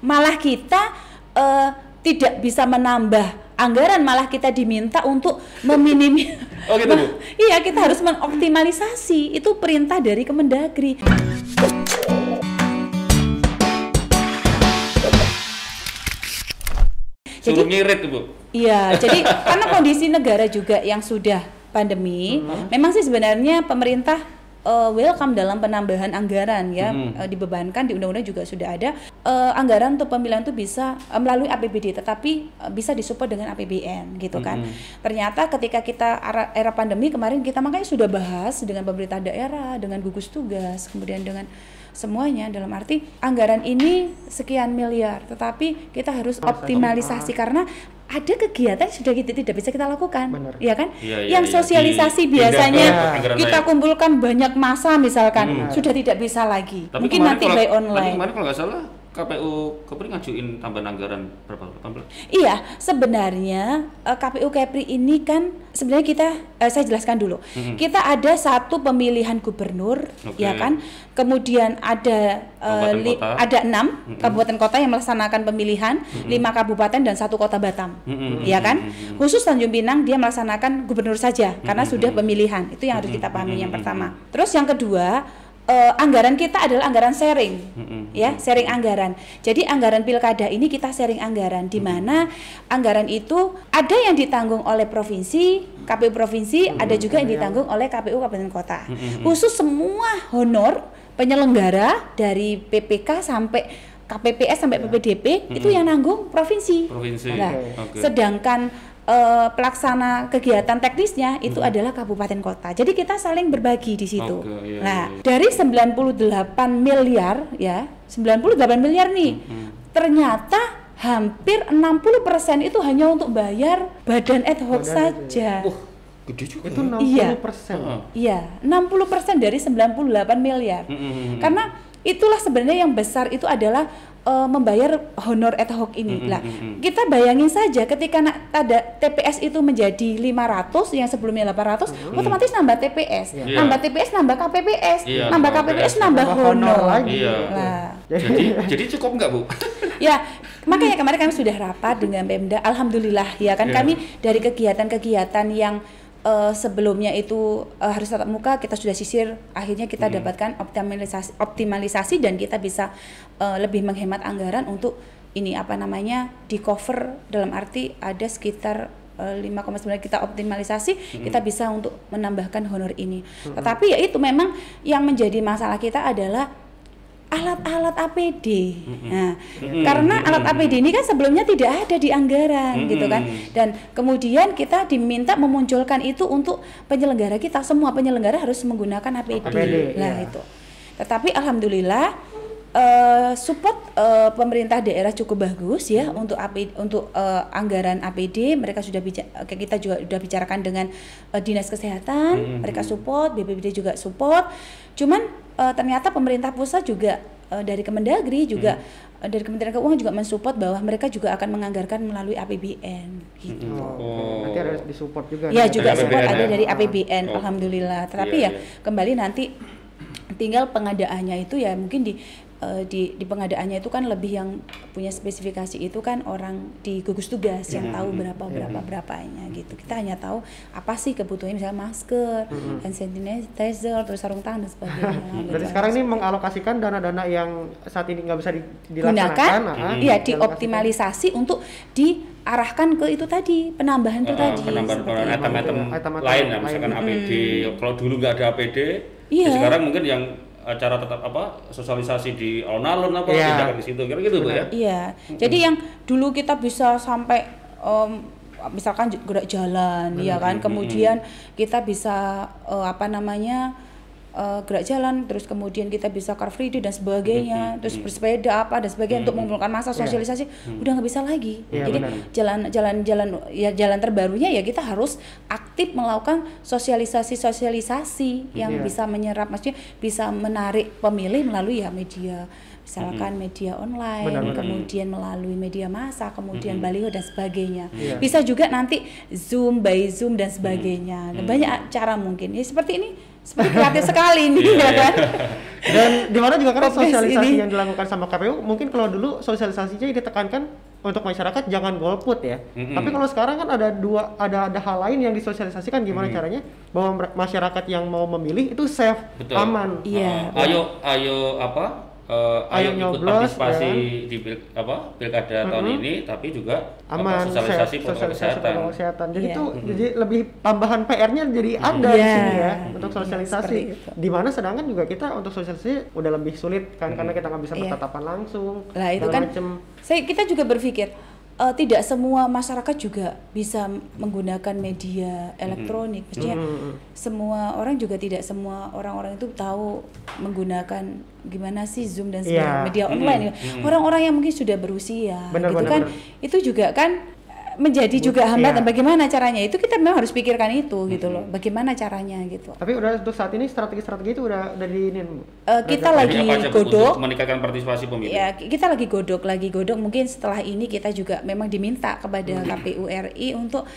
malah kita uh, tidak bisa menambah anggaran malah kita diminta untuk meminimi Oh gitu, Bu? iya kita harus mengoptimalisasi itu perintah dari Kemendagri Suruh ngirit Bu. Iya, jadi karena kondisi negara juga yang sudah pandemi, memang sih sebenarnya pemerintah uh, welcome dalam penambahan anggaran ya Hmm. uh, dibebankan di undang-undang juga sudah ada uh, anggaran untuk pemilihan itu bisa uh, melalui APBD tetapi uh, bisa disupport dengan APBN gitu kan. Hmm. Ternyata ketika kita era, era pandemi kemarin kita makanya sudah bahas dengan pemerintah daerah, dengan gugus tugas, kemudian dengan semuanya dalam arti anggaran ini sekian miliar tetapi kita harus optimalisasi karena ada kegiatan yang sudah kita tidak bisa kita lakukan Benar. ya kan Iya, iya, yang iya. sosialisasi Di- biasanya anggaran kita kumpulkan banyak masa misalkan Hmm. sudah tidak bisa lagi Tapi mungkin nanti kalau, by Tapi online kemarin kalau nggak salah KPU Kepri ngajuin tambahan anggaran berapa? 18? Iya, sebenarnya eh, KPU Kepri ini kan sebenarnya kita eh, saya jelaskan dulu. Mhm. Kita ada satu pemilihan gubernur, Oke. ya kan? Kemudian ada eh, Kabupaten li- kota. ada enam Mhm. kabupaten kota yang melaksanakan pemilihan, lima kabupaten dan satu kota Batam, Mhm. ya kan? Khusus Tanjung Pinang dia melaksanakan gubernur saja karena Mhm. sudah pemilihan. Itu yang harus kita pahami yang Mhm. pertama. Terus yang kedua eh, anggaran kita adalah anggaran sharing Mhm. ya sharing anggaran. Jadi anggaran pilkada ini kita sharing anggaran di mana anggaran itu ada yang ditanggung oleh provinsi, KPU provinsi, ada juga yang ditanggung oleh KPU kabupaten kota. Mhm. Khusus semua honor penyelenggara dari PPK sampai KPPS sampai PPDP itu Mhm. yang nanggung provinsi. Provinsi. Nah, Oke. sedangkan eh, pelaksana kegiatan teknisnya itu adalah kabupaten kota. Jadi kita saling berbagi di situ. Oke, iya, nah, iya, iya. dari 98 miliar ya, 98 miliar nih. Mhm. Ternyata hampir 60% itu hanya untuk bayar badan ad hoc Badan itu saja. Wah, gede juga. Itu ya. 60 Iya. persen. Heeh. Iya, 60% dari 98 miliar. Mhm. Karena itulah sebenarnya yang besar itu adalah eh, membayar honor ad hoc ini. Mm, Lah, mm, mm. kita bayangin saja ketika ada TPS itu menjadi 500 yang sebelumnya 800, otomatis nambah TPS. Iya. Nambah TPS nambah KPPS, Iya, nambah nambah KPPS KPPS, nambah nambah honor honor. lagi. Iya. Lah, Jadi jadi cukup nggak Bu? ya makanya kemarin kami sudah rapat dengan Pemda alhamdulillah ya kan Iya. kami dari kegiatan-kegiatan yang eh, sebelumnya itu eh, harus tatap muka kita sudah sisir akhirnya kita Hmm. dapatkan optimalisasi optimalisasi dan kita bisa eh, lebih menghemat anggaran untuk ini apa namanya di cover dalam arti ada sekitar eh, 5,9 kita optimalisasi kita bisa untuk menambahkan honor ini. Tetapi ya itu memang yang menjadi masalah kita adalah alat-alat APD. Nah, Mm-mm. karena Mm-mm. alat APD ini kan sebelumnya tidak ada di anggaran gitu kan. Dan kemudian kita diminta memunculkan itu untuk penyelenggara kita. Semua penyelenggara harus menggunakan APD. APD, Lah iya. itu. Tetapi alhamdulillah eh, support eh, pemerintah daerah cukup bagus ya untuk APD, untuk eh, anggaran APD mereka sudah bicara kita juga sudah bicarakan dengan eh, dinas kesehatan Mm-mm. mereka support BPBD juga support cuman eh, ternyata pemerintah pusat juga eh, dari Kemendagri juga eh, dari Kementerian Keuangan juga mensupport bahwa mereka juga akan menganggarkan melalui APBN gitu. Mm-mm. Oh, Oh. Nanti harus disupport juga. Ya nih. juga support APBN ada dari. APBN, Oh. alhamdulillah. Tetapi Iya, ya iya. kembali nanti tinggal pengadaannya itu ya mungkin di eh, di di pengadaannya itu kan lebih yang punya spesifikasi itu kan orang di gugus tugas yang Mhm, tahu mhm. berapa berapa berapanya gitu. Kita hanya tahu apa sih kebutuhannya misalnya masker, Mhm. hand sanitizer, terus sarung tangan dan sebagainya. gitu. Berarti sekarang ini mengalokasikan dana-dana yang saat ini nggak bisa di, gunakan, dilaksanakan, ah, Hmm. ya dialokasikan. dioptimalisasi untuk diarahkan ke itu tadi penambahan itu Eh, tadi. penambahan item-item Item-item lain ya misalkan APD kalau dulu nggak ada APD Iya. ya sekarang mungkin yang acara tetap apa sosialisasi di alun-alun apa Iya. tindakan di situ kira gitu Bu ya Iya. Jadi yang dulu kita bisa sampai em, misalkan gerak jalan, ya kan. Kemudian kita bisa eh, apa namanya eh, gerak jalan, terus kemudian kita bisa car free day dan sebagainya, terus bersepeda apa dan sebagainya untuk mengumpulkan masa Iya. sosialisasi, udah nggak bisa lagi. Iya, Jadi benar. jalan jalan jalan ya jalan terbarunya ya kita harus aktif melakukan sosialisasi sosialisasi yang Iya. bisa menyerap maksudnya bisa menarik pemilih melalui ya media misalkan media online Benar, benar. kemudian melalui media massa kemudian Mm-mm. baliho dan sebagainya Iya. bisa juga nanti zoom by zoom dan sebagainya Mm. banyak cara mungkin ya seperti ini seperti kreatif sekali ini Iya, ya iya. kan Dan di mana juga karena Progres sosialisasi ini. yang dilakukan sama KPU, mungkin kalau dulu sosialisasinya ditekankan untuk masyarakat jangan golput ya. Mm-mm. Tapi kalau sekarang kan ada dua ada ada hal lain yang disosialisasikan gimana Mm. caranya bahwa masyarakat yang mau memilih itu safe, Betul. aman. Iya. Uh, ayo ayo apa? Uh, Ayo ayo, ikut nyoblos, partisipasi ya di pil, apa pilkada tahun Mm-mm. ini, tapi juga apa, aman, sosialisasi safe, protokol sosialisasi kesehatan. protokol kesehatan. Jadi Iya. itu jadi lebih tambahan PR-nya jadi ada di Iya. sini ya untuk Iya, sosialisasi. Di mana sedangkan juga kita untuk sosialisasi udah lebih sulit kan karena kita nggak bisa Iya. bertatapan langsung. Lah itu kan macem. saya kita juga berpikir eh, tidak semua masyarakat juga bisa menggunakan media elektronik. Maksudnya Mm-mm. semua orang juga tidak semua orang-orang itu tahu menggunakan gimana sih Zoom dan Iya. sebagainya media online. ya. Mm-mm. Orang-orang yang mungkin sudah berusia Benar, gitu benar, kan benar. itu juga kan menjadi juga Iya. hambatan bagaimana caranya itu kita memang harus pikirkan itu gitu loh bagaimana caranya gitu Tapi udah untuk saat ini strategi-strategi itu udah udah di ini. Bu? Eh, kita Udah- lagi aja, godok meningkatkan partisipasi pemilih. Ya, kita lagi godok, lagi godok. Mungkin setelah ini kita juga memang diminta kepada KPU RI untuk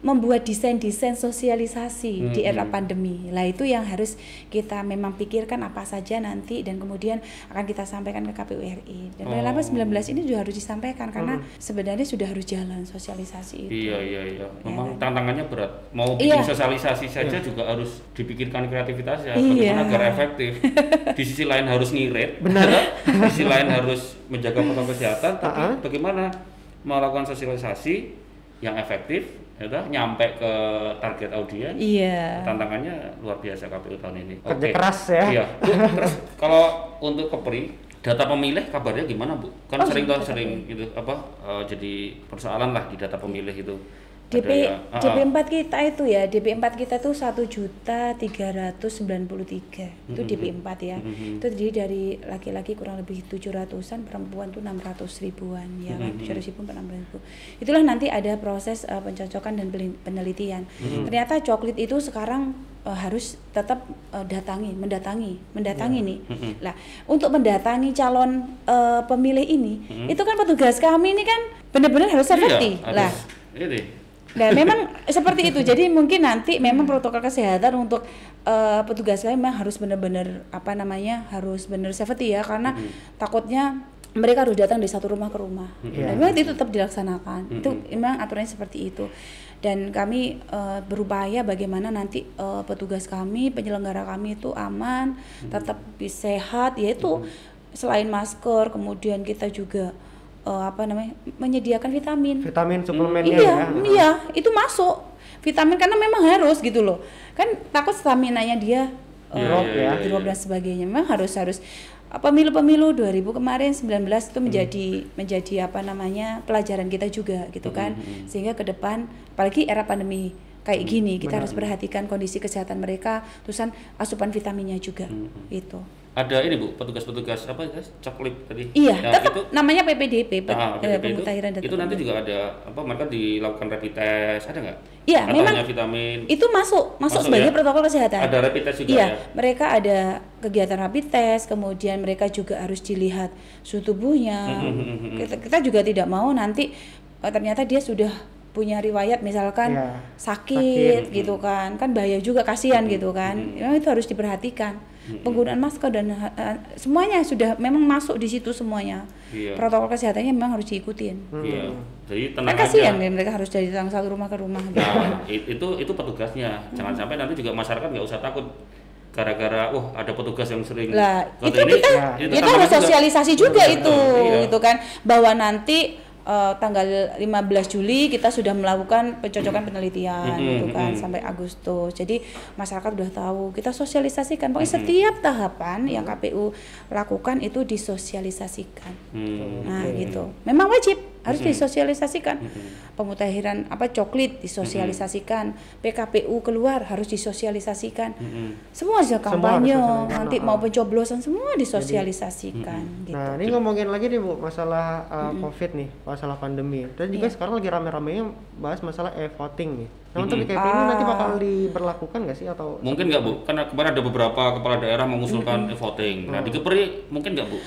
membuat desain-desain sosialisasi di era pandemi. Lah itu yang harus kita memang pikirkan apa saja nanti dan kemudian akan kita sampaikan ke KPU RI. Dan Oh. oh. 19 ini juga harus disampaikan karena sebenarnya sudah harus jalan sosialisasi itu. Iya iya iya. Memang tantangannya berat. Mau Iya. bikin sosialisasi saja juga harus dipikirkan kreativitasnya. Iya. Bagaimana agar efektif. Di sisi lain harus ngirit. Benar. Di sisi lain harus menjaga protokol kesehatan. Tapi bagaimana melakukan sosialisasi yang efektif, ya nyampe ke target audiens. Iya. Tantangannya luar biasa KPU tahun ini. Kerja Oke. keras ya. Iya. Bu, terus kalau untuk Kepri data pemilih kabarnya gimana bu? Kan Oh, sering data sering itu apa eh, jadi persoalan lah di data pemilih itu. DP Ada ya, ah. DP4 kita itu ya, DP4 kita tuh satu juta tiga ratus sembilan puluh tiga itu DP4 ya. Mhm. Itu terdiri dari laki-laki kurang lebih tujuh ratusan, perempuan tuh enam ratus ribuan ya Mhm. tujuh ratus ribu enam ribu. Itulah nanti ada proses eh, pencocokan dan penelitian. Mhm. Ternyata coklit itu sekarang eh, harus tetap eh, datangi, mendatangi, mendatangi nih. Mhm. Lah, untuk mendatangi calon eh, pemilih ini, itu kan petugas kami ini kan benar-benar harus safety. Mhm. Iya, lah, ini. Nah, memang seperti itu. Jadi mungkin nanti memang protokol kesehatan untuk eh, petugas kami memang harus benar-benar apa namanya harus benar safety ya karena takutnya mereka harus datang dari satu rumah ke rumah. Iya. Dan memang itu tetap dilaksanakan. Itu Mhm. memang aturannya seperti itu. Dan kami eh, berupaya bagaimana nanti eh, petugas kami, penyelenggara kami itu aman, tetap bisa sehat, yaitu selain masker, kemudian kita juga eh, apa namanya menyediakan vitamin. Vitamin suplemennya Iya, ya. iya, itu masuk vitamin karena memang harus gitu loh. Kan takut stamina-nya dia Iya, eh, Drop iya, ya. iya, drop iya. dan sebagainya. Memang harus harus pemilu-pemilu 2000 kemarin 19 itu menjadi menjadi apa namanya pelajaran kita juga gitu kan. Sehingga ke depan apalagi era pandemi kayak gini kita harus perhatikan kondisi kesehatan mereka, terusan asupan vitaminnya juga. Itu. Ada ini bu petugas-petugas apa guys coklit tadi? Iya, Yang tetap itu, namanya PPDP, ah, eh, PPP itu, pemutahiran data itu nanti juga ada apa mereka dilakukan rapid test ada nggak? Iya, Atau memang vitamin. itu masuk masuk, Masuk sebagai ya? protokol kesehatan. Ada rapid test juga iya, ya? mereka ada kegiatan rapid test, kemudian mereka juga harus dilihat suhu tubuhnya. Mm-hmm, kita, kita juga tidak mau nanti eh, ternyata dia sudah punya riwayat misalkan Iya, sakit, sakit. gitu kan, kan bahaya juga kasihan gitu kan. Memang itu harus diperhatikan. Penggunaan masker dan eh, semuanya sudah memang masuk di situ semuanya. Iya. Protokol kesehatannya memang harus diikutin. Iya. Jadi Kan tenang kasihan aja. ya, mereka harus dari satu rumah ke rumah. gitu. Nah, itu itu petugasnya. Jangan sampai nanti juga masyarakat nggak usah takut gara-gara wah ada petugas yang sering Lah, itu ini- kita Ya, itu harus juga. sosialisasi juga Betul, itu iya. gitu kan bahwa nanti eh, tanggal 15 Juli kita sudah melakukan pencocokan penelitian Mm-mm, gitu kan mm-mm. sampai Agustus. Jadi masyarakat udah tahu, kita sosialisasikan. Pokoknya setiap tahapan yang KPU lakukan itu disosialisasikan. Hmm. Nah, gitu. Memang wajib harus disosialisasikan. Pemutahiran apa coklit disosialisasikan, PKPU keluar harus disosialisasikan. Semua sudah kampanye, disosialisasikan, nanti oh. mau pencoblosan semua disosialisasikan gitu. Nah, ini ngomongin lagi nih Bu, masalah uh, Covid nih, masalah pandemi. Dan juga Iya. sekarang lagi rame-ramenya bahas masalah e-voting nih. Nah, untuk Mm-mm. IKP ini nanti Ah. bakal diberlakukan nggak sih atau Mungkin nggak bu? Karena kemarin ada beberapa kepala daerah mengusulkan e-voting. Nah di Kepri mungkin nggak bu?